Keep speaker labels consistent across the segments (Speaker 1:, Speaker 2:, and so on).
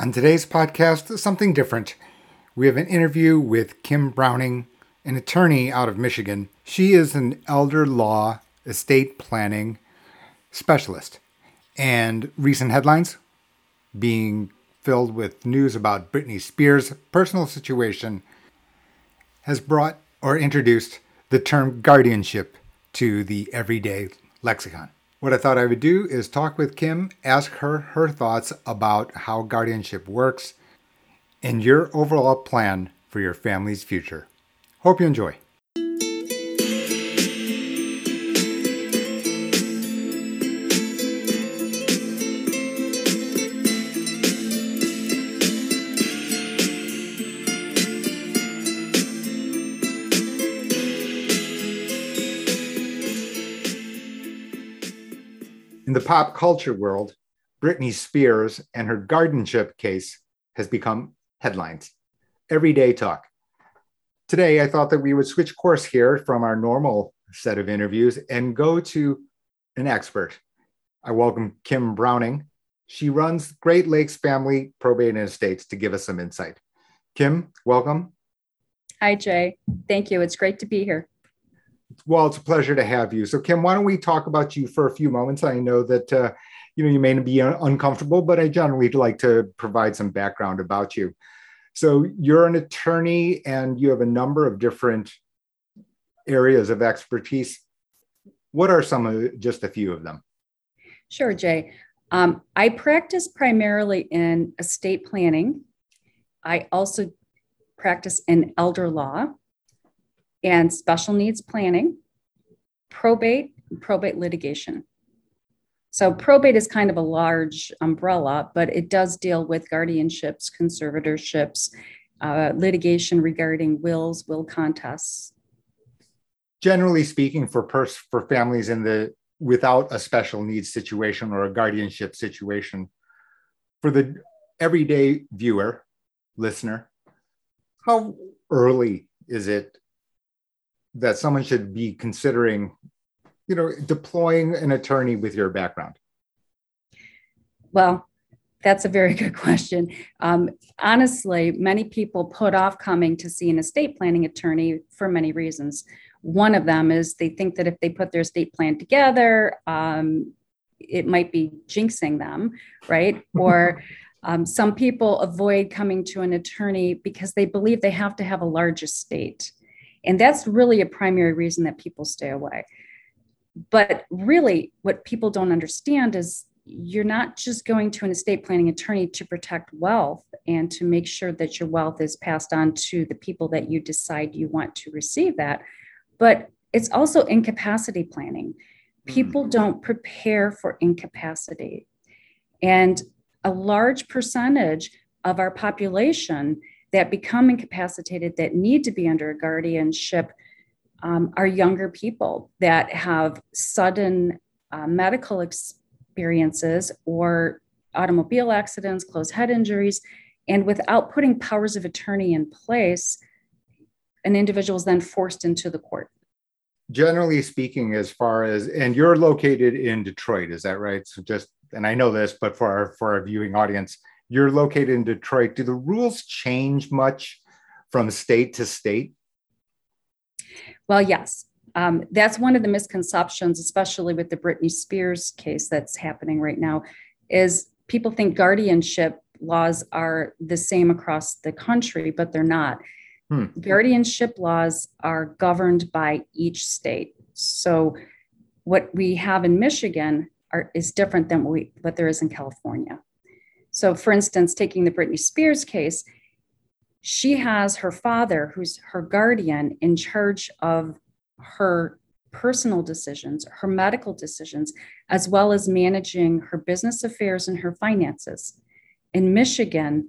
Speaker 1: On today's podcast, something different. We have an interview with Kim Browning, an attorney out of Michigan. She is an elder law estate planning specialist. And recent headlines being filled with news about Britney Spears' personal situation has brought or introduced the term guardianship to the everyday lexicon. What I thought I would do is talk with Kim, ask her her thoughts about how guardianship works, and your overall plan for your family's future. Hope you enjoy. The pop culture world, Britney Spears and her guardianship case has become headlines, everyday talk. Today, I thought that we would switch course here from our normal set of interviews and go to an expert. I welcome Kim Browning. She runs Great Lakes Family Probate and Estates to give us some insight. Kim, welcome.
Speaker 2: Hi, Jay. Thank you. It's great to be here.
Speaker 1: Well, it's a pleasure to have you. So, Kim, why don't we talk about you for a few moments? I know that uh, you know you may be uncomfortable, but I generally like to provide some background about you. So, you're an attorney, and you have a number of different areas of expertise. What are some of just a few of them?
Speaker 2: Sure, Jay. Um, I practice primarily in estate planning. I also practice in elder law and special needs planning, probate, probate litigation. So, probate is kind of a large umbrella, but it does deal with guardianships, conservatorships, uh, litigation regarding wills, will contests.
Speaker 1: Generally speaking, for pers- for families in the without a special needs situation or a guardianship situation, for the everyday viewer, listener, how early is it that someone should be considering you know deploying an attorney with your background?
Speaker 2: Well that's a very good question. Um, honestly many people put off coming to see an estate planning attorney for many reasons. One of them is they think that if they put their estate plan together um, it might be jinxing them right? Or um, some people avoid coming to an attorney because they believe they have to have a large estate and that's really a primary reason that people stay away. But really, what people don't understand is you're not just going to an estate planning attorney to protect wealth and to make sure that your wealth is passed on to the people that you decide you want to receive that, but it's also incapacity planning. People mm-hmm. don't prepare for incapacity. And a large percentage of our population that become incapacitated that need to be under a guardianship um, are younger people that have sudden uh, medical experiences or automobile accidents, closed head injuries, and without putting powers of attorney in place, an individual is then forced into the court.
Speaker 1: Generally speaking, as far as and you're located in Detroit, is that right? So just and I know this, but for our for our viewing audience, you're located in Detroit. Do the rules change much from state to state?
Speaker 2: Well, yes. Um, that's one of the misconceptions, especially with the Britney Spears case that's happening right now, is people think guardianship laws are the same across the country, but they're not. Hmm. Guardianship laws are governed by each state. So what we have in Michigan are, is different than what, we, what there is in California. So, for instance, taking the Britney Spears case, she has her father, who's her guardian, in charge of her personal decisions, her medical decisions, as well as managing her business affairs and her finances. In Michigan,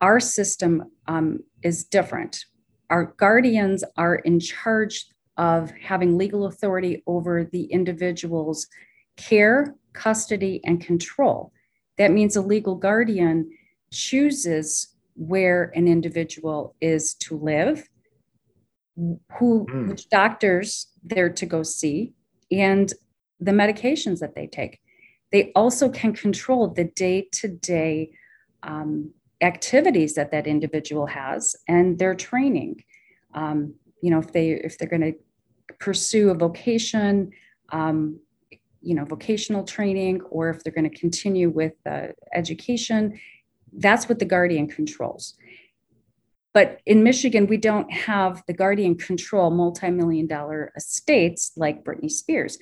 Speaker 2: our system um, is different. Our guardians are in charge of having legal authority over the individual's care, custody, and control. That means a legal guardian chooses where an individual is to live, who mm. which doctors they're to go see, and the medications that they take. They also can control the day-to-day um, activities that that individual has and their training. Um, you know, if they if they're going to pursue a vocation, um, you know, vocational training, or if they're going to continue with uh, education, that's what the guardian controls. But in Michigan, we don't have the guardian control multi-million dollar estates like Britney Spears.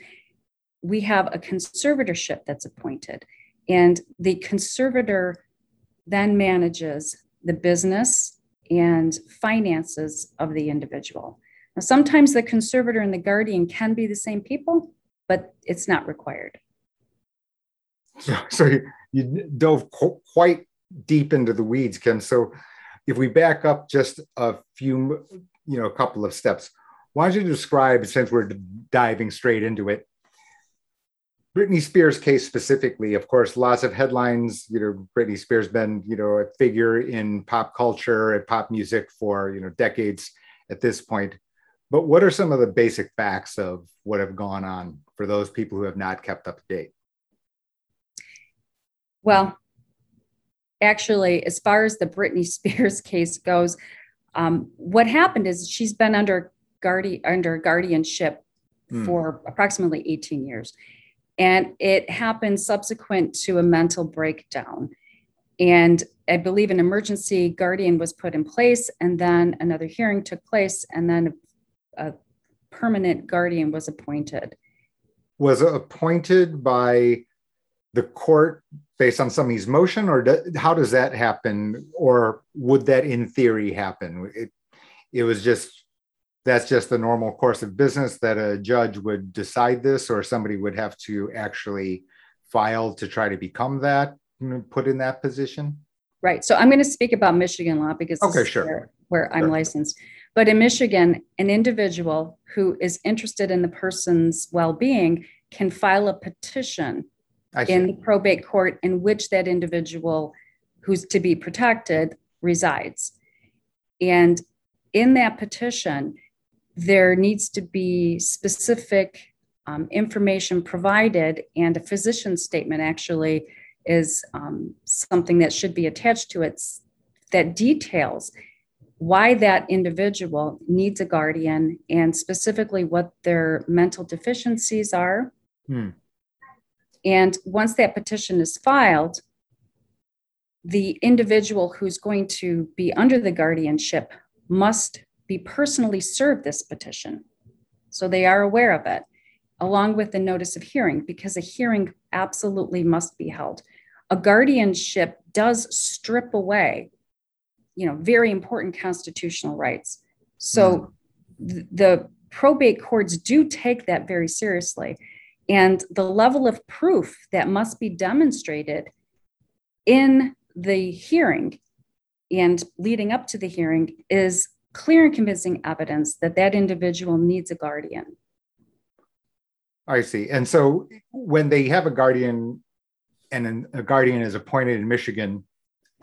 Speaker 2: We have a conservatorship that's appointed, and the conservator then manages the business and finances of the individual. Now, sometimes the conservator and the guardian can be the same people, but it's not required.
Speaker 1: So, so you, you dove qu- quite deep into the weeds, Kim. So if we back up just a few, you know, a couple of steps, why don't you describe, since we're diving straight into it, Britney Spears case specifically, of course, lots of headlines. You know, Britney Spears been, you know, a figure in pop culture and pop music for, you know, decades at this point. But what are some of the basic facts of what have gone on for those people who have not kept up to date?
Speaker 2: Well, actually, as far as the Britney Spears case goes, um, what happened is she's been under guardi- under guardianship mm. for approximately 18 years. And it happened subsequent to a mental breakdown. And I believe an emergency guardian was put in place, and then another hearing took place, and then a permanent guardian was appointed.
Speaker 1: Was appointed by the court based on somebody's motion, or do, how does that happen? Or would that, in theory, happen? It, it was just that's just the normal course of business that a judge would decide this, or somebody would have to actually file to try to become that, put in that position.
Speaker 2: Right. So I'm going to speak about Michigan law because
Speaker 1: okay, sure.
Speaker 2: where, where I'm
Speaker 1: sure.
Speaker 2: licensed. But in Michigan, an individual who is interested in the person's well being can file a petition in the probate court in which that individual who's to be protected resides. And in that petition, there needs to be specific um, information provided, and a physician statement actually is um, something that should be attached to it that details why that individual needs a guardian and specifically what their mental deficiencies are. Hmm. And once that petition is filed, the individual who's going to be under the guardianship must be personally served this petition. So they are aware of it, along with the notice of hearing, because a hearing absolutely must be held. A guardianship does strip away you know very important constitutional rights. So mm. th- the probate courts do take that very seriously. And the level of proof that must be demonstrated in the hearing and leading up to the hearing is clear and convincing evidence that that individual needs a guardian.
Speaker 1: I see. And so when they have a guardian and a guardian is appointed in michigan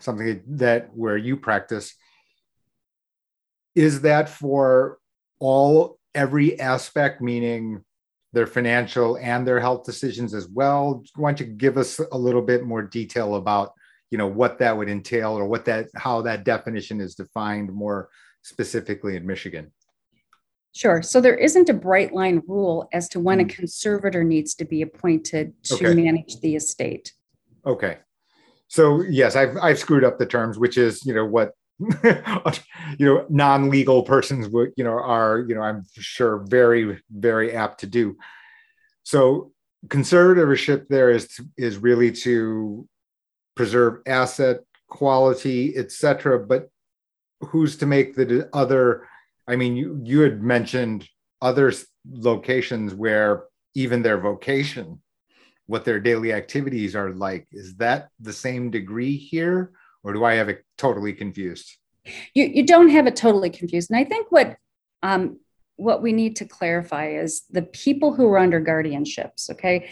Speaker 1: something that where you practice is that for all every aspect meaning their financial and their health decisions as well why don't you give us a little bit more detail about you know what that would entail or what that how that definition is defined more specifically in michigan
Speaker 2: Sure. So there isn't a bright line rule as to when a mm. conservator needs to be appointed to okay. manage the estate.
Speaker 1: Okay so yes, I've I've screwed up the terms, which is you know what you know non-legal persons would you know are you know I'm sure very very apt to do. So conservatorship there is is really to preserve asset quality, etc. But who's to make the other? I mean, you you had mentioned other locations where even their vocation what their daily activities are like. Is that the same degree here, or do I have it totally confused?
Speaker 2: You, you don't have it totally confused. And I think what um, what we need to clarify is the people who are under guardianships, okay?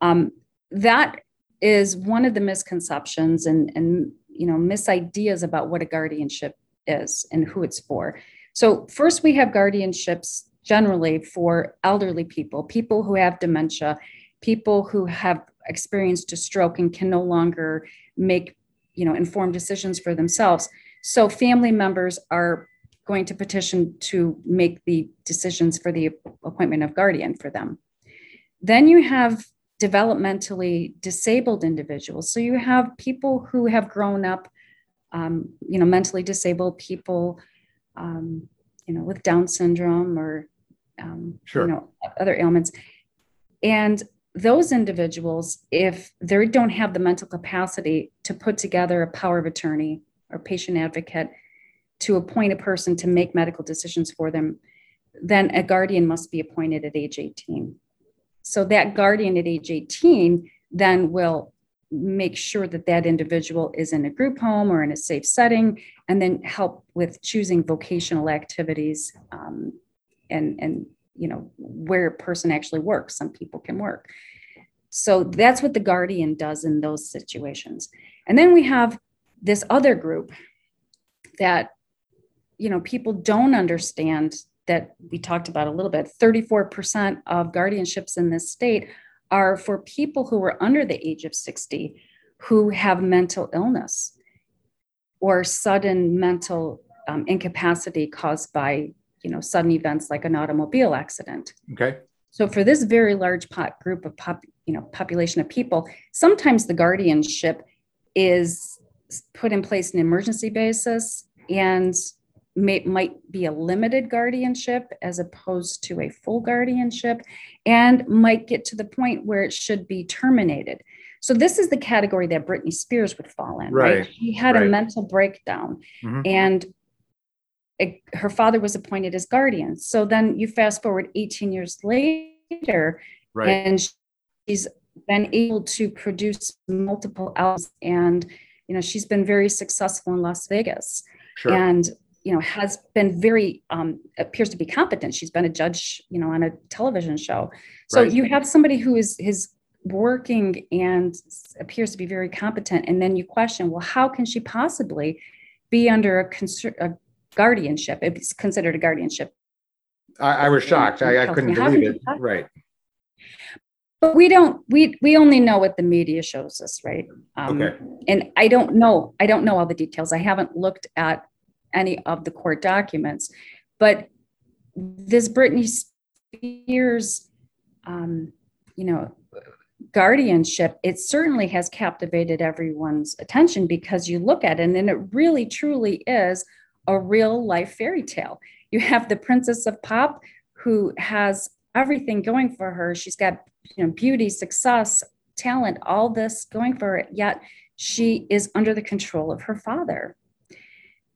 Speaker 2: Um, that is one of the misconceptions and, and you know misideas about what a guardianship is and who it's for. So first we have guardianships generally for elderly people, people who have dementia, people who have experienced a stroke and can no longer make you know, informed decisions for themselves. So family members are going to petition to make the decisions for the appointment of guardian for them. Then you have developmentally disabled individuals. So you have people who have grown up, um, you know, mentally disabled people, um, you know, with Down syndrome or, um, sure. you know, other ailments. And those individuals, if they don't have the mental capacity to put together a power of attorney or patient advocate to appoint a person to make medical decisions for them, then a guardian must be appointed at age 18. So that guardian at age 18 then will make sure that that individual is in a group home or in a safe setting and then help with choosing vocational activities um, and and you know where a person actually works. Some people can work. So that's what the guardian does in those situations. And then we have this other group that you know people don't understand that we talked about a little bit. 34% of guardianships in this state are for people who are under the age of 60 who have mental illness or sudden mental um, incapacity caused by you know sudden events like an automobile accident
Speaker 1: okay
Speaker 2: so for this very large pot group of pop, you know population of people sometimes the guardianship is put in place an emergency basis and may, might be a limited guardianship as opposed to a full guardianship and might get to the point where it should be terminated. So this is the category that Britney Spears would fall in, right? right? She had right. a mental breakdown mm-hmm. and it, her father was appointed as guardian. So then you fast forward 18 years later right. and she's been able to produce multiple albums and you know she's been very successful in Las Vegas. Sure. And you know has been very um, appears to be competent she's been a judge you know on a television show so right. you have somebody who is his working and appears to be very competent and then you question well how can she possibly be under a, cons- a guardianship. It's considered a guardianship.
Speaker 1: I, I was shocked. I, I, couldn't believe it. right.
Speaker 2: But we don't we we only know what the media shows us right? Um, okay. and i don't know i don't know all the details. I haven't looked at any of the court documents. But this Britney Spears, um, you know, guardianship, it certainly has captivated everyone's attention because you look at it and it really truly is a real life fairy tale. You have the Princess of Pop who has everything going for her. She's got you know beauty, success, talent, all this going for it. yet she is under the control of her father.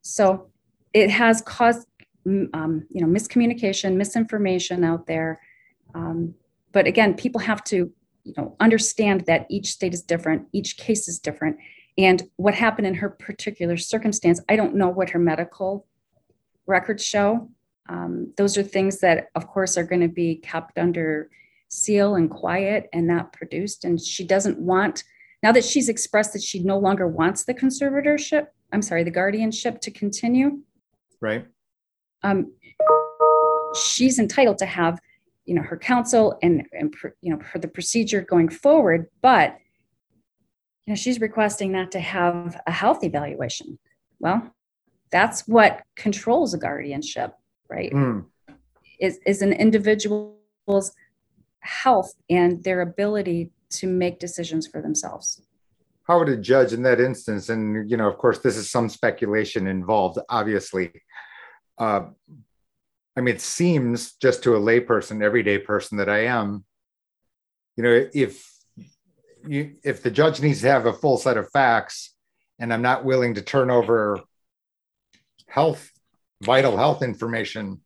Speaker 2: So it has caused um, you know miscommunication, misinformation out there. Um, but again, people have to you know understand that each state is different, each case is different, and what happened in her particular circumstance. I don't know what her medical records show. Um, those are things that, of course, are going to be kept under seal and quiet and not produced. And she doesn't want now that she's expressed that she no longer wants the conservatorship I'm sorry, the guardianship to continue.
Speaker 1: Right.
Speaker 2: Um, she's entitled to have, you know, her counsel and, and you know, for the procedure going forward, but you know, she's requesting not to have a health evaluation. Well, that's what controls a guardianship, right? Mm. Is, is an individual's health and their ability to make decisions for themselves
Speaker 1: how would a judge in that instance and you know of course this is some speculation involved obviously uh, i mean it seems just to a layperson everyday person that i am you know if you if the judge needs to have a full set of facts and i'm not willing to turn over health vital health information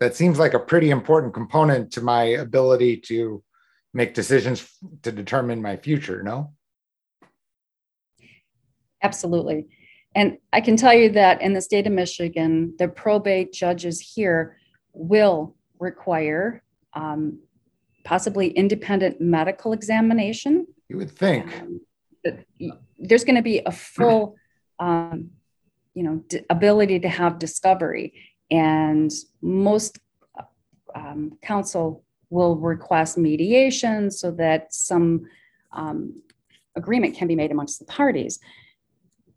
Speaker 1: that seems like a pretty important component to my ability to make decisions to determine my future no
Speaker 2: Absolutely. And I can tell you that in the state of Michigan, the probate judges here will require um, possibly independent medical examination.
Speaker 1: You would think. Um,
Speaker 2: there's going to be a full, um, you know, d- ability to have discovery, and most um, counsel will request mediation so that some um, agreement can be made amongst the parties.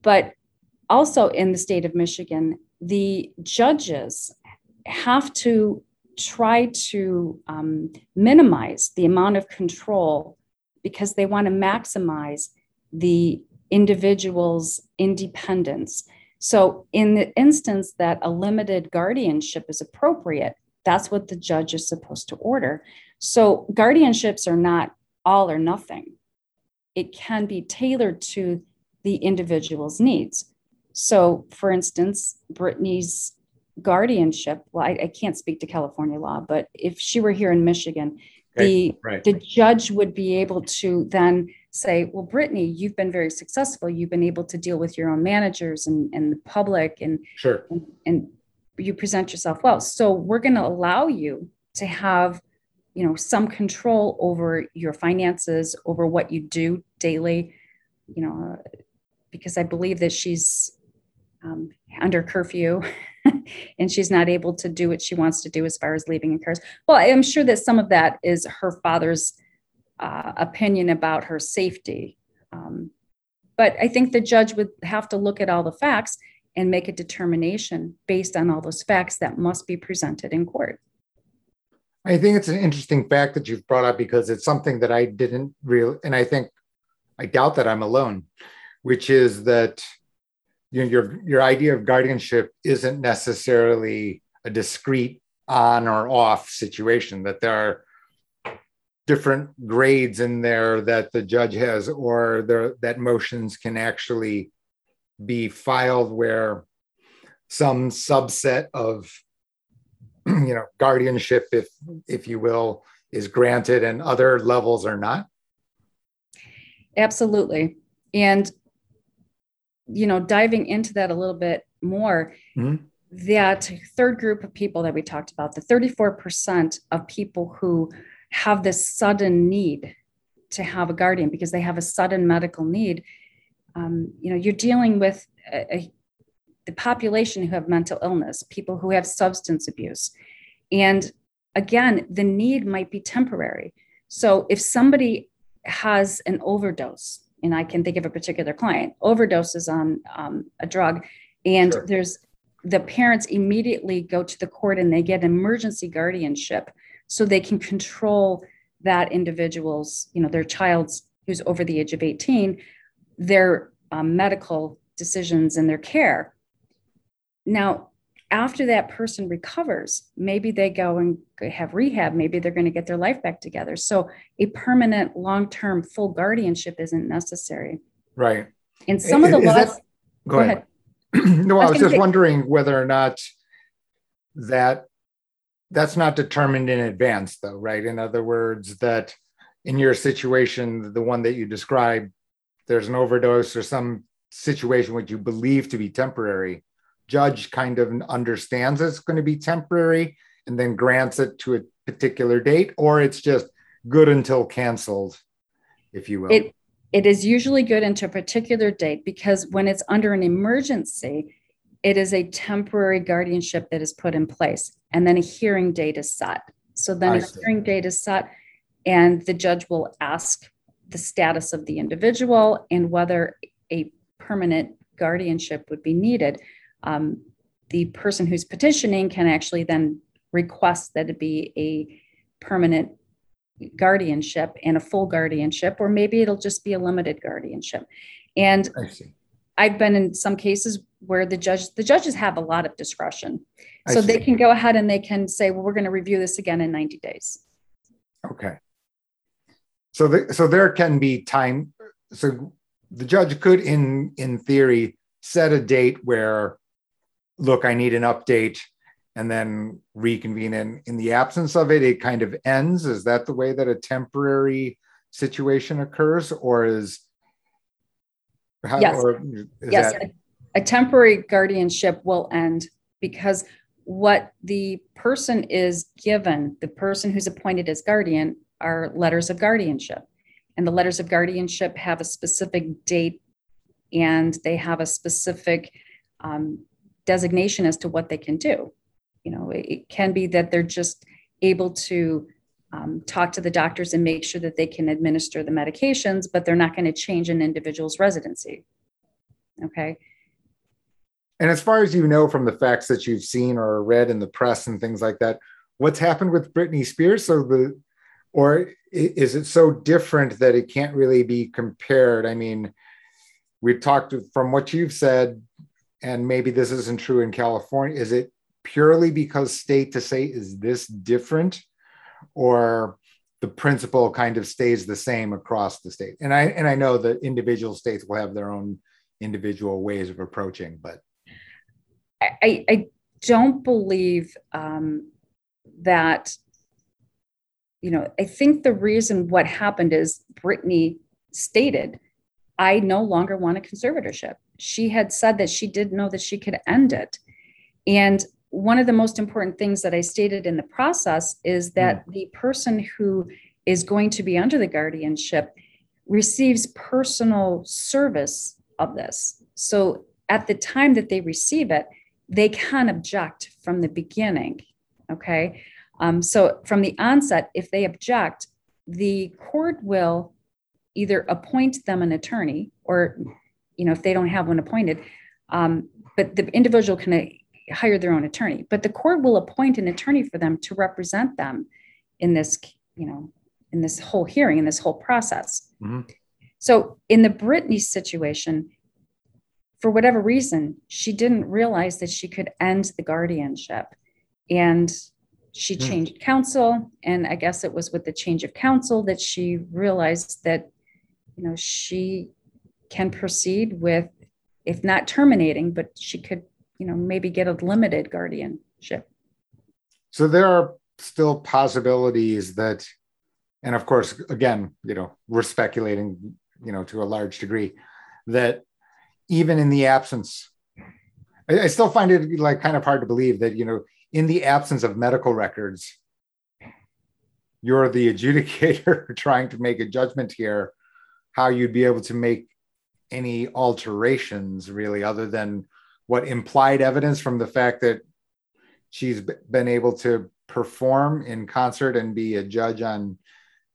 Speaker 2: But also in the state of Michigan, the judges have to try to um, minimize the amount of control because they want to maximize the individual's independence. So, in the instance that a limited guardianship is appropriate, that's what the judge is supposed to order. So, guardianships are not all or nothing, it can be tailored to the individual's needs. So, for instance, Britney's guardianship, well, I, I, can't speak to California law, but if she were here in Michigan, okay, the, right. the judge would be able to then say, well, Britney, you've been very successful. You've been able to deal with your own managers and, and the public and,
Speaker 1: sure.
Speaker 2: and, and you present yourself well. So we're going to allow you to have, you know, some control over your finances, over what you do daily, you know, because I believe that she's um, under curfew and she's not able to do what she wants to do as far as leaving in cars. Well, I'm sure that some of that is her father's uh, opinion about her safety. Um, but I think the judge would have to look at all the facts and make a determination based on all those facts that must be presented in court.
Speaker 1: I think it's an interesting fact that you've brought up because it's something that I didn't really, and I think I doubt that I'm alone, which is that you know, your your idea of guardianship isn't necessarily a discrete on or off situation. That there are different grades in there that the judge has, or there, that motions can actually be filed where some subset of you know guardianship if if you will is granted and other levels are not
Speaker 2: absolutely and you know diving into that a little bit more mm-hmm. that third group of people that we talked about the 34% of people who have this sudden need to have a guardian because they have a sudden medical need um, you know you're dealing with a, a, the population who have mental illness people who have substance abuse and again the need might be temporary so if somebody has an overdose and i can think of a particular client overdoses on um, a drug and sure. there's the parents immediately go to the court and they get emergency guardianship so they can control that individual's you know their child's who's over the age of 18 their um, medical decisions and their care. Now, after that person recovers, maybe they go and have rehab, maybe they're going to get their life back together. So, a permanent, long term, full guardianship isn't necessary.
Speaker 1: Right.
Speaker 2: And some of the laws.
Speaker 1: That, go, go, ahead. ahead. no, I was, I was just wondering whether or not that that's not determined in advance, though, right? In other words, that in your situation, the one that you described, there's an overdose or some situation which you believe to be temporary, judge kind of understands it's going to be temporary and then grants it to a particular date, or it's just good until canceled, if you will.
Speaker 2: It, it is usually good until a particular date because when it's under an emergency, it is a temporary guardianship that is put in place, and then a hearing date is set. So then I a see. hearing date is set, and the judge will ask the status of the individual and whether a permanent guardianship would be needed. Um, the person who's petitioning can actually then request that it be a permanent guardianship and a full guardianship, or maybe it'll just be a limited guardianship. And I've been in some cases where the judge the judges have a lot of discretion. So they can go ahead and they can say, well, we're going to review this again in 90 days.
Speaker 1: Okay. So, the, so there can be time. So the judge could, in in theory, set a date where, look, I need an update, and then reconvene. In in the absence of it, it kind of ends. Is that the way that a temporary situation occurs, or is
Speaker 2: how, yes, or is yes, that... a, a temporary guardianship will end because what the person is given, the person who's appointed as guardian, are letters of guardianship. And the letters of guardianship have a specific date and they have a specific um, designation as to what they can do. You know, it, it can be that they're just able to um, talk to the doctors and make sure that they can administer the medications, but they're not going to change an individual's residency. Okay.
Speaker 1: And as far as you know from the facts that you've seen or read in the press and things like that, what's happened with Britney Spears? So the or is it so different that it can't really be compared? I mean, we've talked from what you've said, and maybe this isn't true in California. Is it purely because state to state is this different, or the principle kind of stays the same across the state? And I and I know that individual states will have their own individual ways of approaching, but
Speaker 2: I, I don't believe um, that you know, I think the reason what happened is Britney stated, I no longer want a conservatorship. She had said that she didn't know that she could end it. And one of the most important things that I stated in the process is that mm. the person who is going to be under the guardianship receives personal service of this. So at the time that they receive it, they can object from the beginning. Okay. Um, so from the onset, if they object, the court will either appoint them an attorney or, you know, if they don't have one appointed, um, but the individual can uh, hire their own attorney. But the court will appoint an attorney for them to represent them in this, you know, in this whole hearing, in this whole process. Mm-hmm. So in the Britney situation, for whatever reason, she didn't realize that she could end the guardianship. And she hmm. changed counsel and i guess it was with the change of counsel that she realized that you know she can proceed with if not terminating but she could you know maybe get a limited guardianship.
Speaker 1: So there are still possibilities that and of course again you know we're speculating you know to a large degree that even in the absence I, I still find it like kind of hard to believe that you know in the absence of medical records, you're the adjudicator trying to make a judgment here, how you'd be able to make any alterations really, other than what implied evidence from the fact that she's been able to perform in concert and be a judge on,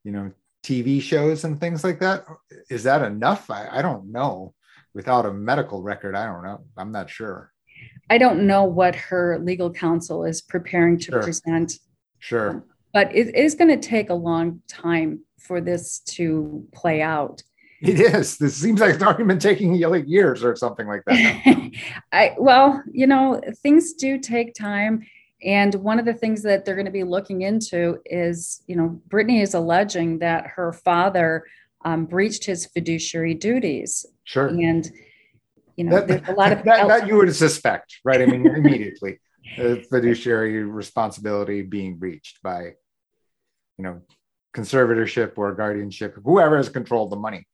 Speaker 1: you know, TV shows and things like that. Is that enough? I, I don't know. Without a medical record, I don't know. I'm not sure.
Speaker 2: I don't know what her legal counsel is preparing to
Speaker 1: sure.
Speaker 2: present.
Speaker 1: Sure.
Speaker 2: But it is going to take a long time for this to play out.
Speaker 1: It is. This seems like it's already been taking like years or something like that.
Speaker 2: I well, you know, things do take time. And one of the things that they're going to be looking into is, you know, Britney is alleging that her father um, breached his fiduciary duties.
Speaker 1: Sure.
Speaker 2: And you know, that, there's a lot of
Speaker 1: that, that you would suspect, right? I mean, immediately, fiduciary responsibility being breached by, you know, conservatorship or guardianship, whoever has controlled the money.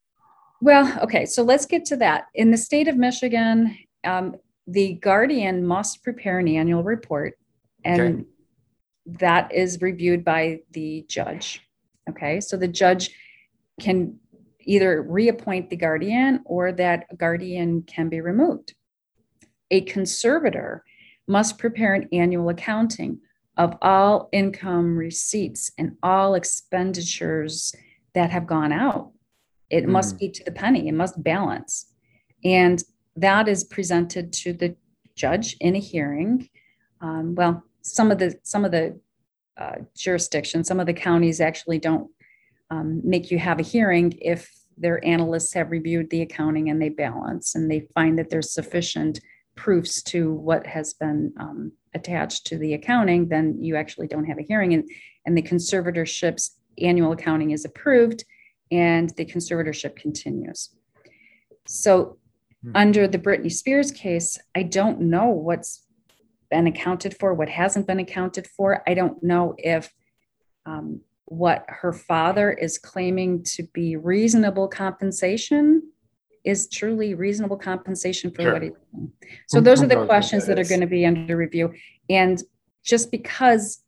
Speaker 2: Well, okay, so let's get to that. In the state of Michigan, um, the guardian must prepare an annual report, and okay. that is reviewed by the judge. Okay, so the judge can either reappoint the guardian or that guardian can be removed. A conservator must prepare an annual accounting of all income receipts and all expenditures that have gone out. It mm. must be to the penny, it must balance. And that is presented to the judge in a hearing. Um, well, some of the some of the uh, jurisdictions, some of the counties actually don't um, make you have a hearing if their analysts have reviewed the accounting and they balance and they find that there's sufficient proofs to what has been um, attached to the accounting, then you actually don't have a hearing. And, and the conservatorship's annual accounting is approved and the conservatorship continues. So, hmm. under the Britney Spears case, I don't know what's been accounted for, what hasn't been accounted for. I don't know if um, what her father is claiming to be reasonable compensation is truly reasonable compensation for sure. what he's doing. So those are the questions that are going to be under review. And just because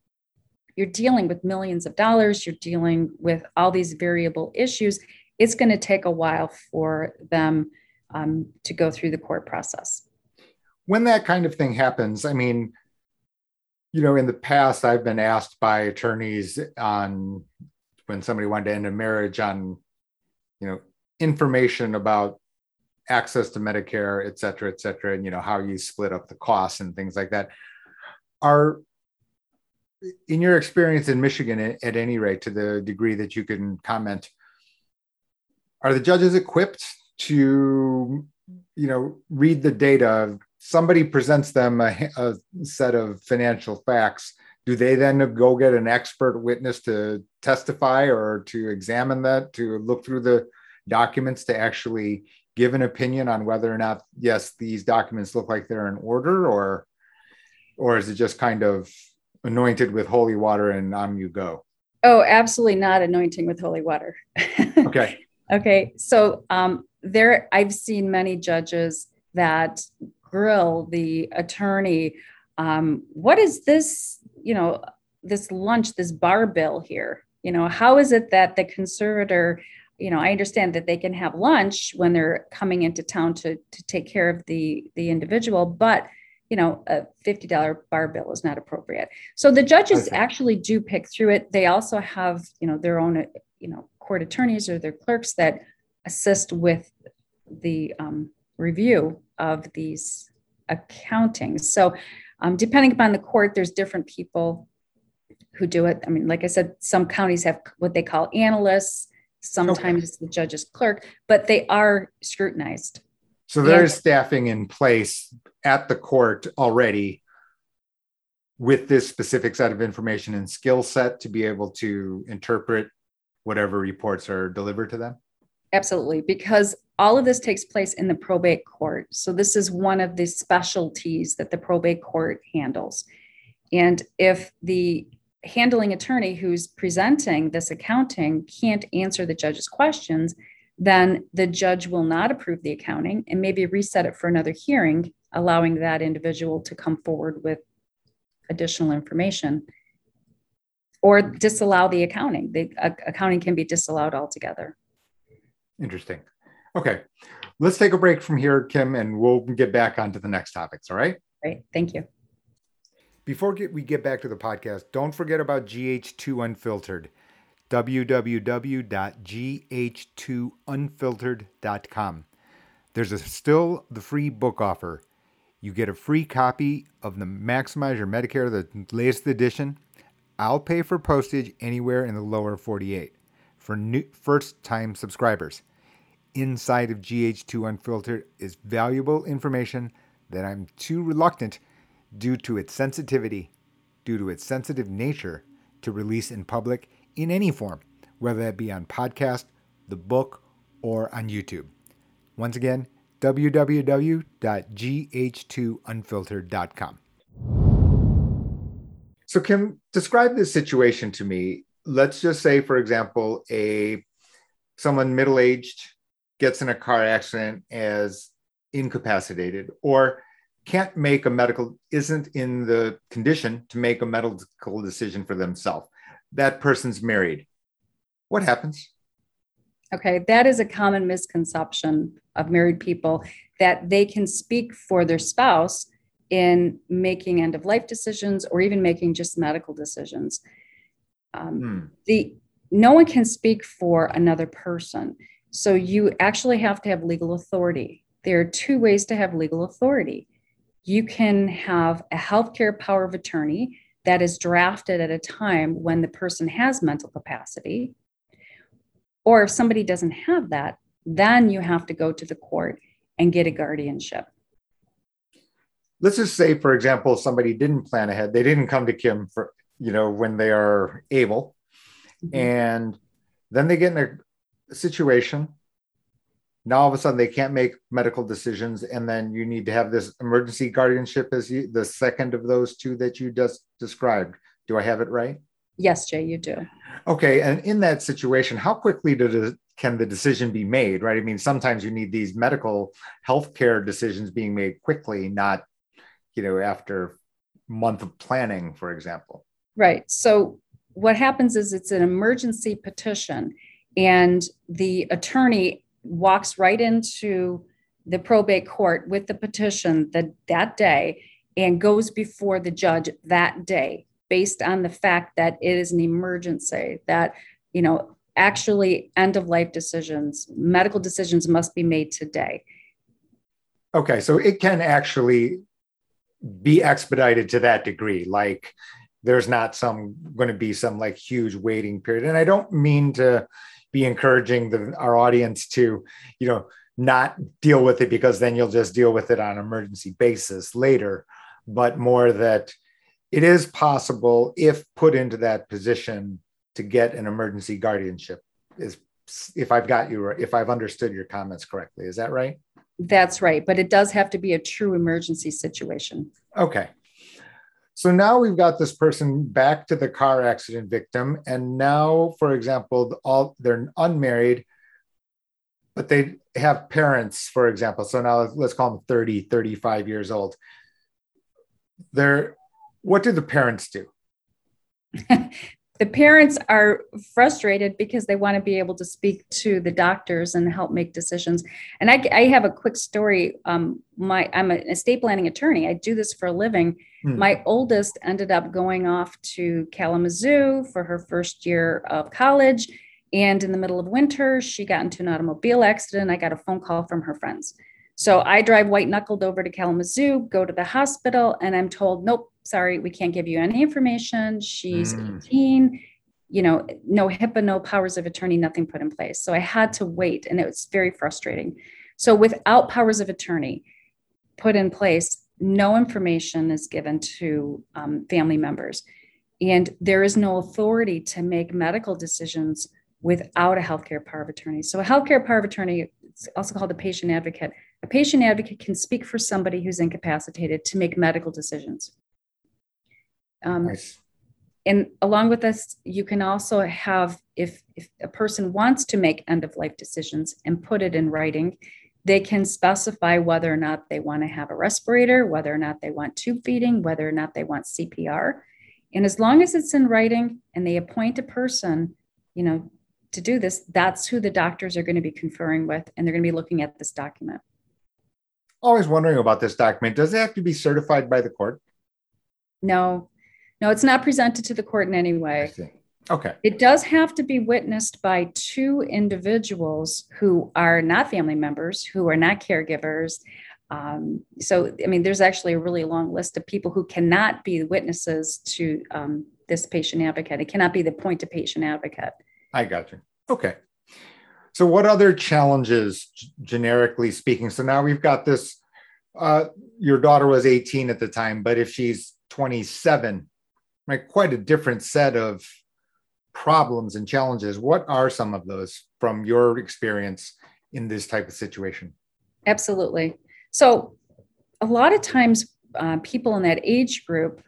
Speaker 2: you're dealing with millions of dollars, you're dealing with all these variable issues, it's going to take a while for them um, to go through the court process.
Speaker 1: When that kind of thing happens, I mean, you know, in the past, I've been asked by attorneys on when somebody wanted to end a marriage on, you know, information about access to Medicare, et cetera, et cetera, and you know how you split up the costs and things like that. Are in your experience in Michigan, at any rate, to the degree that you can comment, are the judges equipped to, you know, read the data? Somebody presents them a, a set of financial facts. Do they then go get an expert witness to testify or to examine that, to look through the documents to actually give an opinion on whether or not, yes, these documents look like they're in order, or, or is it just kind of anointed with holy water and on you go?
Speaker 2: Oh, absolutely not anointing with holy water.
Speaker 1: okay.
Speaker 2: Okay. So um, there, I've seen many judges that grill the attorney. Um, what is this? You know, this lunch, this bar bill here. You know, how is it that the conservator? You know, I understand that they can have lunch when they're coming into town to to take care of the the individual, but you know, a $50 bar bill is not appropriate. So the judges okay. actually do pick through it. They also have, you know, their own, you know, court attorneys or their clerks that assist with the um, review of these accountings. So um, depending upon the court, there's different people who do it. I mean, like I said, some counties have what they call analysts. Sometimes okay. it's the judge's clerk, but they are scrutinized.
Speaker 1: So there is staffing in place at the court already with this specific set of information and skill set to be able to interpret whatever reports are delivered to them?
Speaker 2: Absolutely, because all of this takes place in the probate court. So, this is one of the specialties that the probate court handles. And if the handling attorney who's presenting this accounting can't answer the judge's questions, then the judge will not approve the accounting and maybe reset it for another hearing, allowing that individual to come forward with additional information or disallow the accounting. The uh, accounting can be disallowed altogether.
Speaker 1: Interesting. Okay. Let's take a break from here, Kim, and we'll get back onto the next topics. All right.
Speaker 2: Great. Thank you.
Speaker 1: Before we get back to the podcast, don't forget about GH2 Unfiltered www.gh2unfiltered.com. There's a, still the free book offer. You get a free copy of the Maximize Your Medicare, the latest edition. I'll pay for postage anywhere in the lower 48 for new first time subscribers. Inside of GH2 Unfiltered is valuable information that I'm too reluctant due to its sensitivity, due to its sensitive nature to release in public in any form, whether that be on podcast, the book, or on YouTube. Once again, www.gh2unfiltered.com. So, Kim, describe this situation to me. Let's just say, for example, a someone middle-aged gets in a car accident as incapacitated or can't make a medical isn't in the condition to make a medical decision for themselves that person's married. What happens?
Speaker 2: Okay, that is a common misconception of married people that they can speak for their spouse in making end of life decisions or even making just medical decisions. Um, hmm. The no one can speak for another person, so you actually have to have legal authority. There are two ways to have legal authority. You can have a healthcare power of attorney that is drafted at a time when the person has mental capacity. Or if somebody doesn't have that, then you have to go to the court and get a guardianship.
Speaker 1: Let's just say, for example, somebody didn't plan ahead. They didn't come to Kim for, you know, when they are able. Mm-hmm. And then they get in a situation now all of a sudden they can't make medical decisions and then you need to have this emergency guardianship as you, the second of those two that you just described. Do i have it right?
Speaker 2: Yes jay you do.
Speaker 1: Okay and in that situation how quickly did can the decision be made right? I mean sometimes you need these medical healthcare decisions being made quickly not you know after month of planning for example.
Speaker 2: Right so what happens is it's an emergency petition and the attorney walks right into the probate court with the petition that, that day and goes before the judge that day based on the fact that it is an emergency that you know actually end of life decisions medical decisions must be made today
Speaker 1: Okay, so it can actually be expedited to that degree. Like there's not some going to be some like huge waiting period. And I don't mean to be encouraging the, our audience to, you know, not deal with it because then you'll just deal with it on an emergency basis later, but more that it is possible if put into that position to get an emergency guardianship is if I've got you if I've understood your comments correctly. Is that right?
Speaker 2: That's right, but it does have to be a true emergency situation.
Speaker 1: Okay. So now we've got this person back to the car accident victim, and now, for example, all they're unmarried, but they have parents, for example. So now let's call them 30, 35 years old. They're what do the parents do?
Speaker 2: the parents are frustrated because they want to be able to speak to the doctors and help make decisions. And I, I have a quick story. Um, my I'm an estate planning attorney. I do this for a living. Hmm. My oldest ended up going off to Kalamazoo for her first year of college. And in the middle of winter, she got into an automobile accident. I got a phone call from her friends. So I drive white knuckled over to Kalamazoo, go to the hospital, and I'm told, nope, sorry, we can't give you any information. She's mm. 18, you know, no HIPAA, no powers of attorney, nothing put in place. So I had to wait, and it was very frustrating. So without powers of attorney put in place, no information is given to um, family members. And there is no authority to make medical decisions without a healthcare power of attorney. So a healthcare power of attorney, it's also called a patient advocate. A patient advocate can speak for somebody who's incapacitated to make medical decisions. Um, nice. And along with this, you can also have, if, if a person wants to make end of life decisions and put it in writing, they can specify whether or not they want to have a respirator, whether or not they want tube feeding, whether or not they want CPR. And as long as it's in writing and they appoint a person, you know, to do this, that's who the doctors are going to be conferring with, and they're going to be looking at this document.
Speaker 1: Always wondering about this document. Does it have to be certified by the court?
Speaker 2: No, no, it's not presented to the court in any way.
Speaker 1: Okay.
Speaker 2: It does have to be witnessed by two individuals who are not family members, who are not caregivers. Um, so, I mean, there's actually a really long list of people who cannot be witnesses to um, this patient advocate. It cannot be the point to patient advocate.
Speaker 1: I got you. Okay. So, what other challenges, generically speaking? So now we've got this. Uh, your daughter was 18 at the time, but if she's 27, right, quite a different set of problems and challenges. What are some of those from your experience in this type of situation?
Speaker 2: Absolutely. So, a lot of times, uh, people in that age group,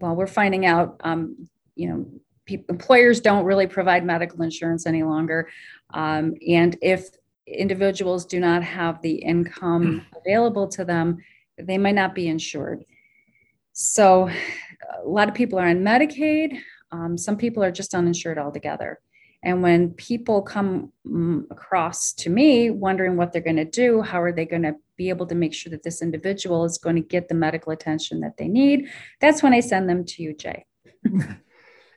Speaker 2: well, we're finding out, um, you know, pe- employers don't really provide medical insurance any longer. Um, and if individuals do not have the income available to them, they might not be insured. So, a lot of people are on Medicaid. Um, some people are just uninsured altogether. And when people come mm, across to me wondering what they're going to do, how are they going to be able to make sure that this individual is going to get the medical attention that they need, that's when I send them to you, Jay.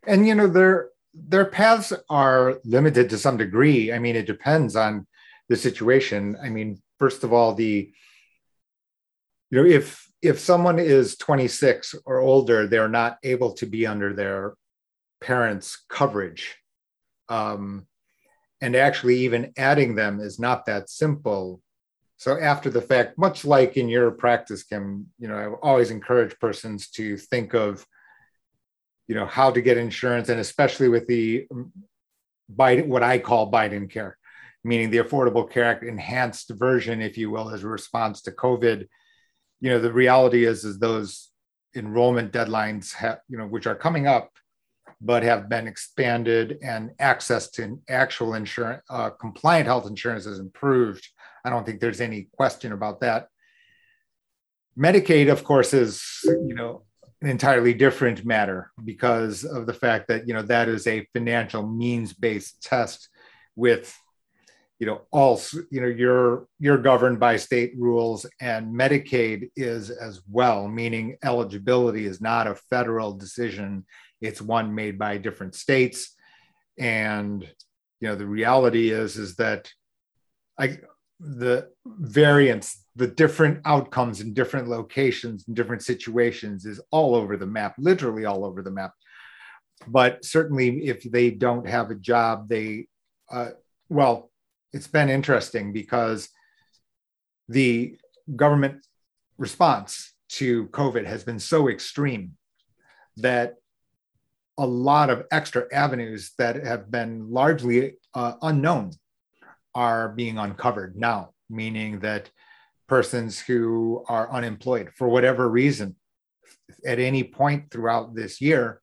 Speaker 1: and you know, their their paths are limited to some degree. I mean, it depends on the situation. I mean, first of all, the you know, if if someone is 26 or older, they're not able to be under their parents' coverage. Um, and actually, even adding them is not that simple. So after the fact, much like in your practice, Kim, you know, I always encourage persons to think of, you know, how to get insurance, and especially with the Biden, what I call Biden care, meaning the Affordable Care Act enhanced version, if you will, as a response to COVID. You know the reality is is those enrollment deadlines have you know which are coming up but have been expanded and access to actual insurance uh, compliant health insurance has improved. I don't think there's any question about that. Medicaid of course is you know an entirely different matter because of the fact that you know that is a financial means based test with you know all you know you're you're governed by state rules and medicaid is as well meaning eligibility is not a federal decision. It's one made by different states. And you know the reality is is that i the variance, the different outcomes in different locations and different situations is all over the map, literally all over the map. But certainly, if they don't have a job, they, uh, well, it's been interesting because the government response to COVID has been so extreme that a lot of extra avenues that have been largely uh, unknown are being uncovered now, meaning that persons who are unemployed for whatever reason at any point throughout this year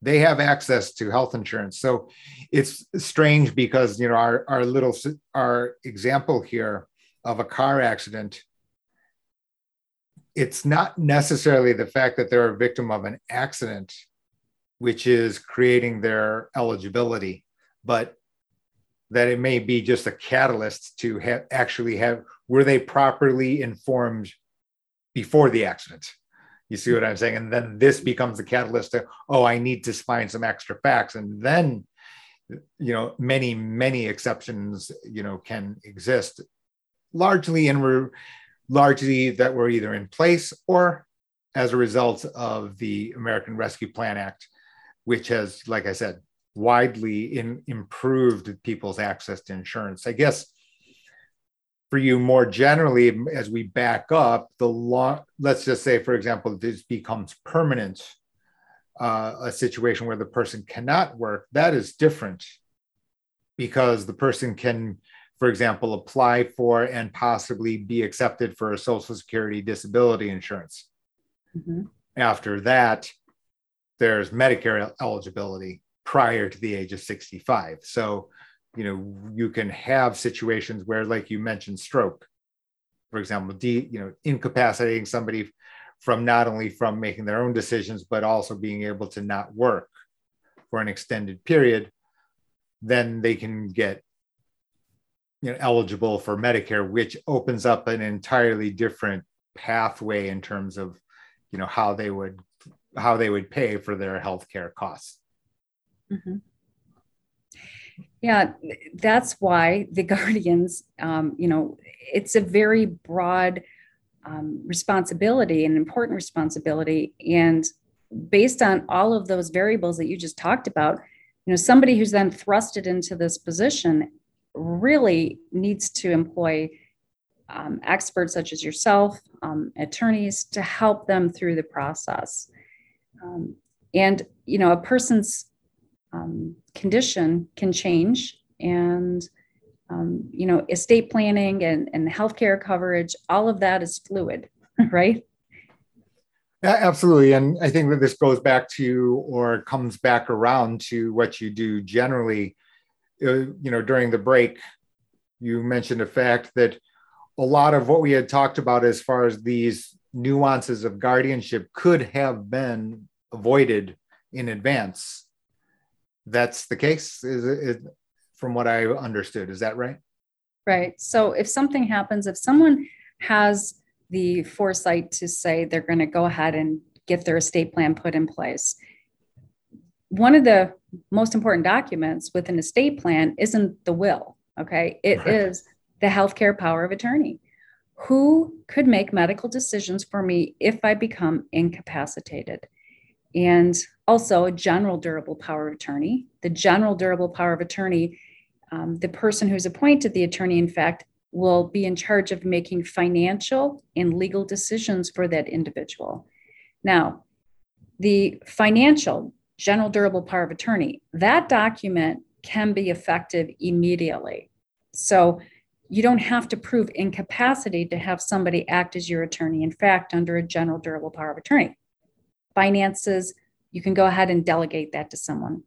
Speaker 1: they have access to health insurance. So it's strange because you know our, our little our example here of a car accident it's not necessarily the fact that they're a victim of an accident which is creating their eligibility but that it may be just a catalyst to actually have were they properly informed before the accident? You see what i'm saying? And then this becomes the catalyst to oh i need to find some extra facts. And then you know many many exceptions you know can exist largely and we're largely that were either in place or as a result of the american rescue plan act which has like i said widely in, improved people's access to insurance. I guess for you more generally, as we back up, the law, let's just say, for example, this becomes permanent, uh, a situation where the person cannot work, that is different because the person can, for example, apply for and possibly be accepted for a Social Security disability insurance. Mm-hmm. After that, there's Medicare eligibility prior to the age of 65. So, you know, you can have situations where, like you mentioned, stroke, for example, de, you know, incapacitating somebody from not only from making their own decisions, but also being able to not work for an extended period, then they can get you know, eligible for Medicare, which opens up an entirely different pathway in terms of, you know, how they would how they would pay for their healthcare costs. Mm-hmm.
Speaker 2: Yeah, that's why the Guardians, um, you know, it's a very broad um, responsibility, an important responsibility. And based on all of those variables that you just talked about, you know, somebody who's then thrusted into this position really needs to employ um, experts such as yourself, um, attorneys, to help them through the process. Um, and you know, a person's um, condition can change and um, you know estate planning and, and healthcare coverage all of that is fluid right?
Speaker 1: Absolutely. And i think that this goes back to or comes back around to what you do generally uh, you know during the break. You mentioned the fact that a lot of what we had talked about as far as these nuances of guardianship could have been avoided in advance that's the case is it, from what i understood is that right?
Speaker 2: Right. So if something happens if someone has the foresight to say they're going to go ahead and get their estate plan put in place one of the most important documents with an estate plan isn't the will okay? It right. is the healthcare power of attorney. Who could make medical decisions for me if i become incapacitated? And also a general durable power of attorney. The general durable power of attorney, um, the person who's appointed the attorney, in fact, will be in charge of making financial and legal decisions for that individual. Now, the financial general durable power of attorney, that document can be effective immediately. So you don't have to prove incapacity to have somebody act as your attorney. In fact, under a general durable power of attorney, finances, you can go ahead and delegate that to someone.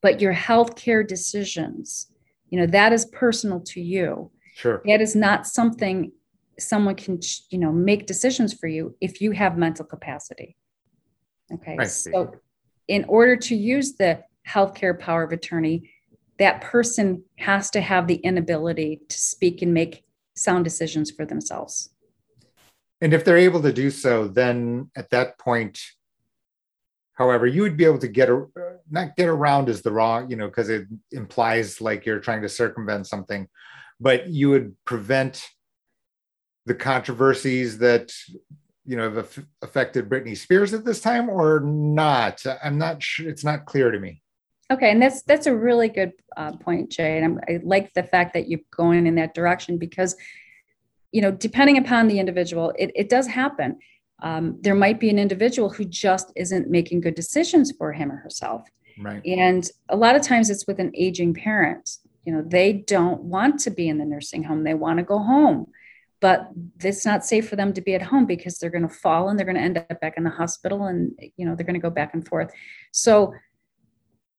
Speaker 2: But your healthcare decisions, you know, that is personal to you.
Speaker 1: Sure.
Speaker 2: That is not something someone can, you know, make decisions for you if you have mental capacity. Okay. So, in order to use the healthcare power of attorney, that person has to have the inability to speak and make sound decisions for themselves.
Speaker 1: And if they're able to do so, then at that point, However, you would be able to get a, not get around is the wrong, you know, because it implies like you're trying to circumvent something, but you would prevent the controversies that you know have affected Britney Spears at this time or not. I'm not sure. It's not clear to me.
Speaker 2: Okay, and that's that's a really good uh, point, Jay. And I'm, I like the fact that you're going in that direction because, you know, depending upon the individual, it, it does happen. Um, there might be an individual who just isn't making good decisions for him or herself.
Speaker 1: Right.
Speaker 2: And a lot of times it's with an aging parent. You know, they don't want to be in the nursing home; they want to go home but it's not safe for them to be at home because they're going to fall and they're going to end up back in the hospital and you know they're going to go back and forth so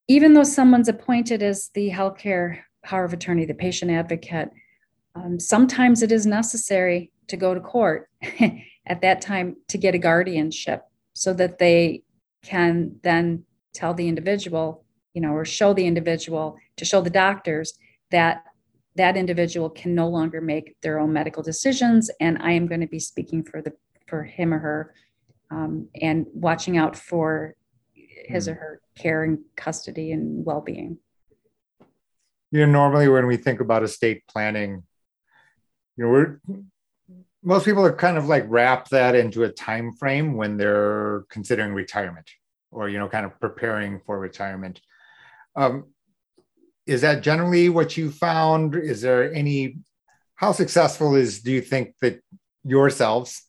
Speaker 2: even though someone's appointed as the healthcare power of attorney the patient advocate um, sometimes it is necessary to go to court at that time to get a guardianship so that they can then tell the individual you know or show the individual to show the doctors that that individual can no longer make their own medical decisions and i am going to be speaking for the for him or her um, and watching out for his or hmm. her care and custody and well-being
Speaker 1: you know normally when we think about estate planning you know we're most people are kind of like wrap that into a time frame when they're considering retirement or you know kind of preparing for retirement um, is that generally what you found? Is there any, how successful is, do you think that yourselves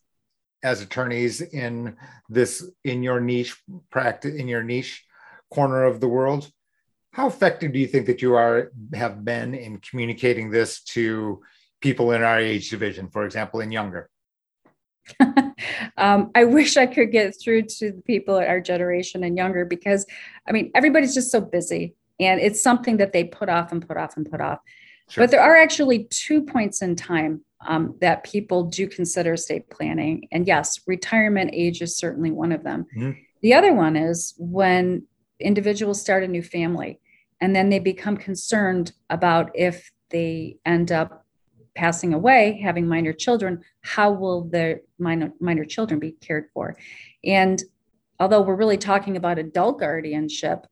Speaker 1: as attorneys in this, in your niche practice, in your niche corner of the world, how effective do you think that you are, have been in communicating this to people in our age division, for example, and younger?
Speaker 2: um, I wish I could get through to the people at our generation and younger because, I mean, everybody's just so busy and it's something that they put off and put off and put off. Sure. But there are actually two points in time um, that people do consider estate planning. And yes, retirement age is certainly one of them. Mm-hmm. The other one is when individuals start a new family and then they become concerned about if they end up passing away, having minor children, how will their minor, minor children be cared for? And although we're really talking about adult guardianship,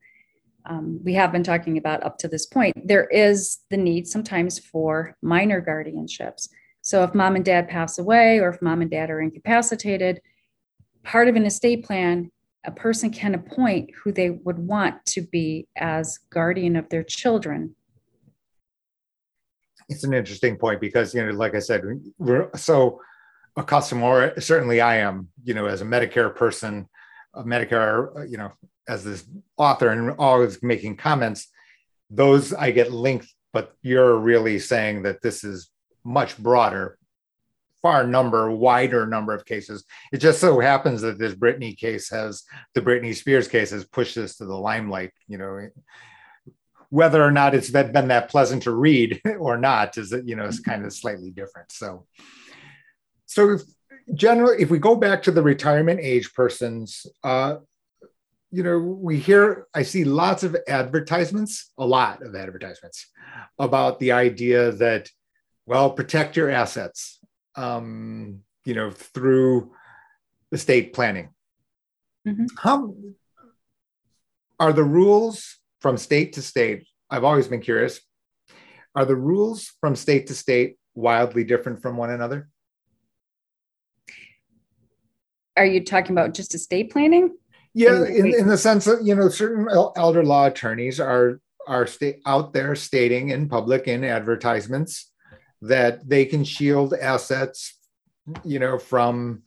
Speaker 2: um, we have been talking about up to this point, there is the need sometimes for minor guardianships. So if mom and dad pass away or if mom and dad are incapacitated, part of an estate plan, a person can appoint who they would want to be as guardian of their children.
Speaker 1: It's an interesting point because, you know, like I said, we're so accustomed, or certainly I am, you know, as a Medicare person, a Medicare, uh, you know, as this author and always making comments, those I get linked, but you're really saying that this is much broader, far number, wider number of cases. It just so happens that this Britney case has the Britney Spears case has pushed this to the limelight, you know. Whether or not it's been that pleasant to read or not is that you know is kind of slightly different. So, so generally, if we go back to the retirement age persons, uh, you know, we hear, I see lots of advertisements, a lot of advertisements about the idea that, well, protect your assets, um, you know, through estate planning. Mm-hmm. How are the rules from state to state? I've always been curious. Are the rules from state to state wildly different from one another?
Speaker 2: Are you talking about just estate planning?
Speaker 1: Yeah, in, in the sense that you know certain elder law attorneys are are sta- out there stating in public in advertisements that they can shield assets, you know, from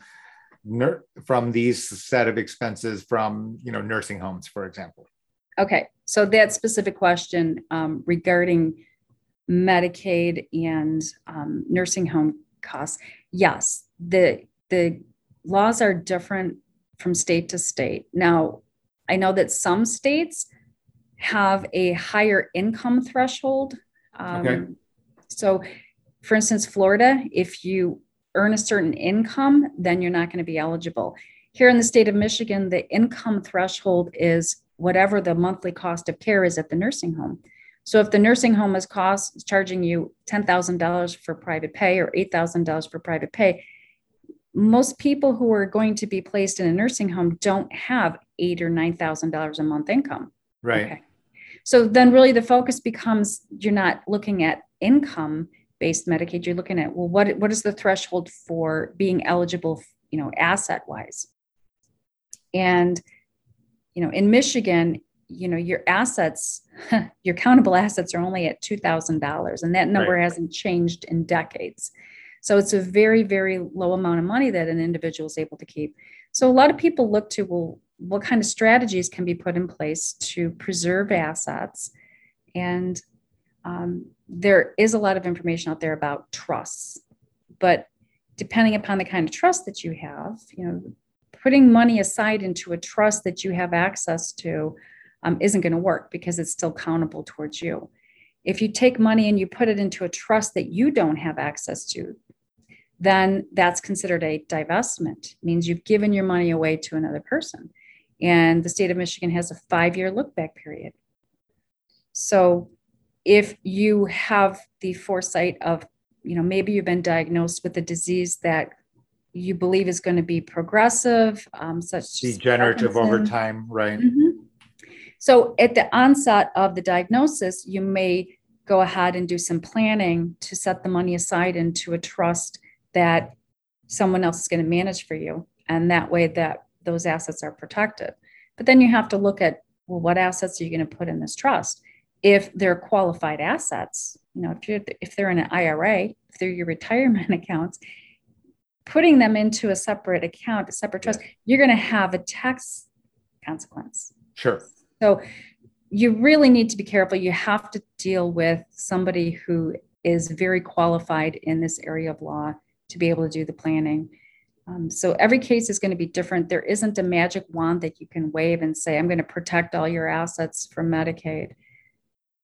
Speaker 1: ner- from these set of expenses from you know nursing homes, for example.
Speaker 2: Okay, so that specific question um, regarding Medicaid and um, nursing home costs, yes, the the laws are different from state to state. Now, I know that some states have a higher income threshold. Um, okay. So, for instance, Florida, if you earn a certain income, then you're not going to be eligible. Here in the state of Michigan, the income threshold is whatever the monthly cost of care is at the nursing home. So if the nursing home is cost charging you $10,000 for private pay or $8,000 for private pay, most people who are going to be placed in a nursing home don't have eight or nine thousand dollars a month income.
Speaker 1: Right. Okay.
Speaker 2: So then really the focus becomes you're not looking at income, based Medicaid, you're looking at well, what what is the threshold for being eligible, you know, asset wise? And you know, in Michigan, you know, your assets, your countable assets are only at two thousand dollars, and that number right. hasn't changed in decades. So it's a very, very low amount of money that an individual is able to keep. So a lot of people look to well, what kind of strategies can be put in place to preserve assets and um, there is a lot of information out there about trusts, but depending upon the kind of trust that you have, you know, putting money aside into a trust that you have access to um, isn't going to work because it's still countable towards you. If you take money and you put it into a trust that you don't have access to, then that's considered a divestment. It means you've given your money away to another person. And the state of Michigan has a five year look back period. So if you have the foresight of, you know, maybe you've been diagnosed with a disease that you believe is going to be progressive, um, such
Speaker 1: degenerative over time, right?
Speaker 2: Mm-hmm. So at the onset of the diagnosis, you may go ahead and do some planning to set the money aside into a trust that someone else is going to manage for you. And that way that those assets are protected. But then you have to look at, well, what assets are you going to put in this trust? if they're qualified assets, you know, if you're if they're in an IRA, if they're your retirement accounts, putting them into a separate account, a separate trust, you're going to have a tax consequence.
Speaker 1: Sure.
Speaker 2: So you really need to be careful. You have to deal with somebody who is very qualified in this area of law to be able to do the planning. Um, so every case is going to be different. There isn't a magic wand that you can wave and say, I'm going to protect all your assets from Medicaid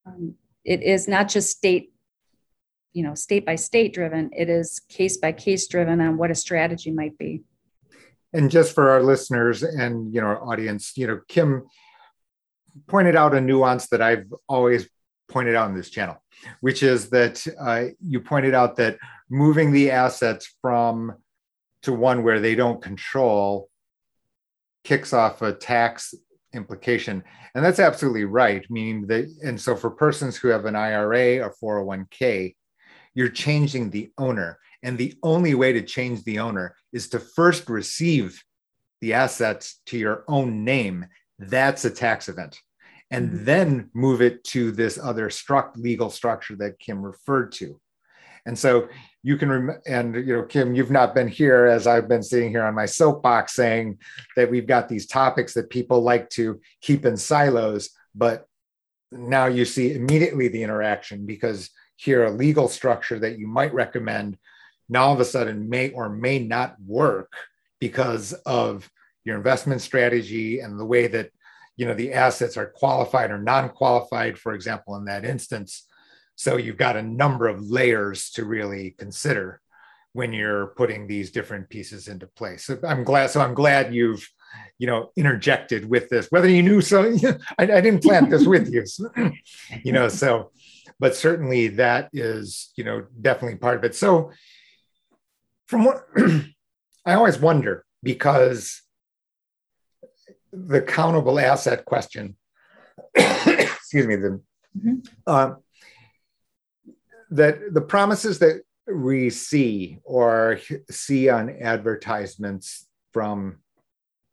Speaker 2: um, it is not just state you know state by state driven it is case by case driven on what a strategy might be
Speaker 1: and just for our listeners and you know our audience you know kim pointed out a nuance that i've always pointed out in this channel which is that uh, you pointed out that moving the assets from to one where they don't control kicks off a tax implication. And that's absolutely right. Meaning that, and so for persons who have an IRA or 401k, you're changing the owner. And the only way to change the owner is to first receive the assets to your own name. That's a tax event. And mm-hmm. then move it to this other struct legal structure that Kim referred to. And so you can rem- and you know kim you've not been here as i've been sitting here on my soapbox saying that we've got these topics that people like to keep in silos but now you see immediately the interaction because here a legal structure that you might recommend now all of a sudden may or may not work because of your investment strategy and the way that you know the assets are qualified or non-qualified for example in that instance so you've got a number of layers to really consider when you're putting these different pieces into place. So I'm glad. So I'm glad you've, you know, interjected with this. Whether you knew so, I, I didn't plant this with you, so, you know. So, but certainly that is, you know, definitely part of it. So, from what I always wonder because the countable asset question, excuse me, the mm-hmm. uh, that the promises that we see or see on advertisements from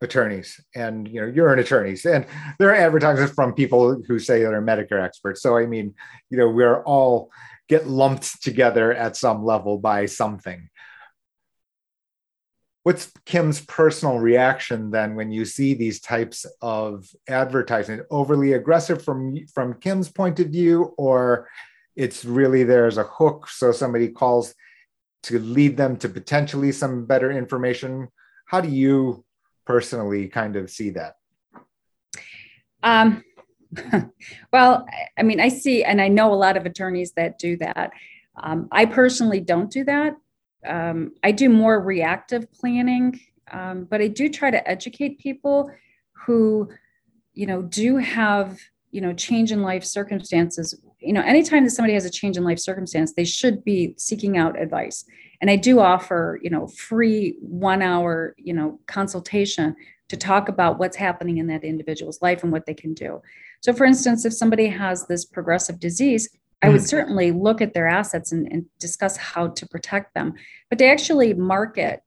Speaker 1: attorneys and you know you're an attorney. And there are advertisements from people who say they're medicare experts. So i mean you know we're all get lumped together at some level by something. What's kim's personal reaction then when you see these types of advertising? Overly aggressive from from kim's point of view or it's really there's a hook so somebody calls to lead them to potentially some better information? How do you personally kind of see that?
Speaker 2: Um, well i mean i see and i know a lot of attorneys that do that. Um, i personally don't do that. Um, i do more reactive planning um, but i do try to educate people who you know do have you know change in life circumstances. You know, anytime that somebody has a change in life circumstance, they should be seeking out advice. And I do offer, you know, free one hour, you know, consultation to talk about what's happening in that individual's life and what they can do. So, for instance, if somebody has this progressive disease, I would certainly look at their assets and, and, discuss how to protect them. But to actually market,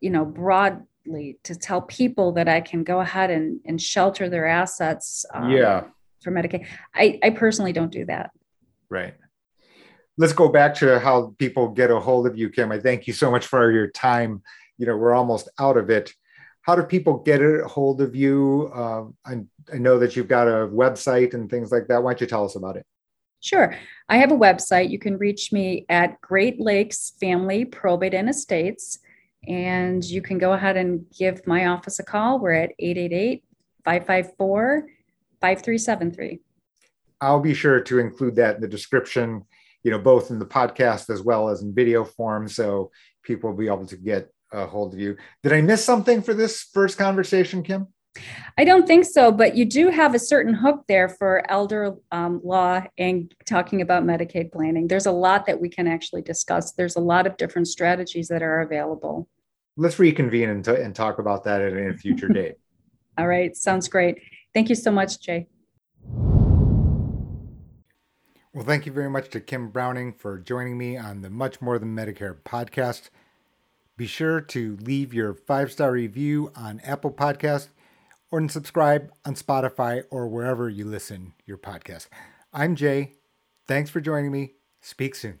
Speaker 2: you know, broadly to tell people that I can go ahead and, and shelter their assets
Speaker 1: um, yeah.
Speaker 2: for Medicaid, I, I personally don't do that.
Speaker 1: Right. Let's go back to how people get a hold of you, Kim. I thank you so much for your time. You know, we're almost out of it. How do people get a hold of you? Uh, I, I know that you've got a website and things like that. Why don't you tell us about it?
Speaker 2: Sure. I have a website. You can reach me at Great Lakes Family Probate and Estates. And you can go ahead and give my office a call. We're at 888 554 5373.
Speaker 1: I'll be sure to include that in the description, you know, both in the podcast as well as in video form. So people will be able to get a hold of you. Did I miss something for this first conversation, Kim?
Speaker 2: I don't think so, but you do have a certain hook there for elder um, law and talking about Medicaid planning. There's a lot that we can actually discuss. There's a lot of different strategies that are available.
Speaker 1: Let's reconvene and, t- and talk about that at a future date.
Speaker 2: All right, sounds great. Thank you so much, Jay.
Speaker 1: Well, thank you very much to Kim Browning for joining me on the Much More Than Medicare podcast. Be sure to leave your five star review on Apple Podcast or subscribe on Spotify or wherever you listen your podcast. I'm Jay. Thanks for joining me. Speak soon.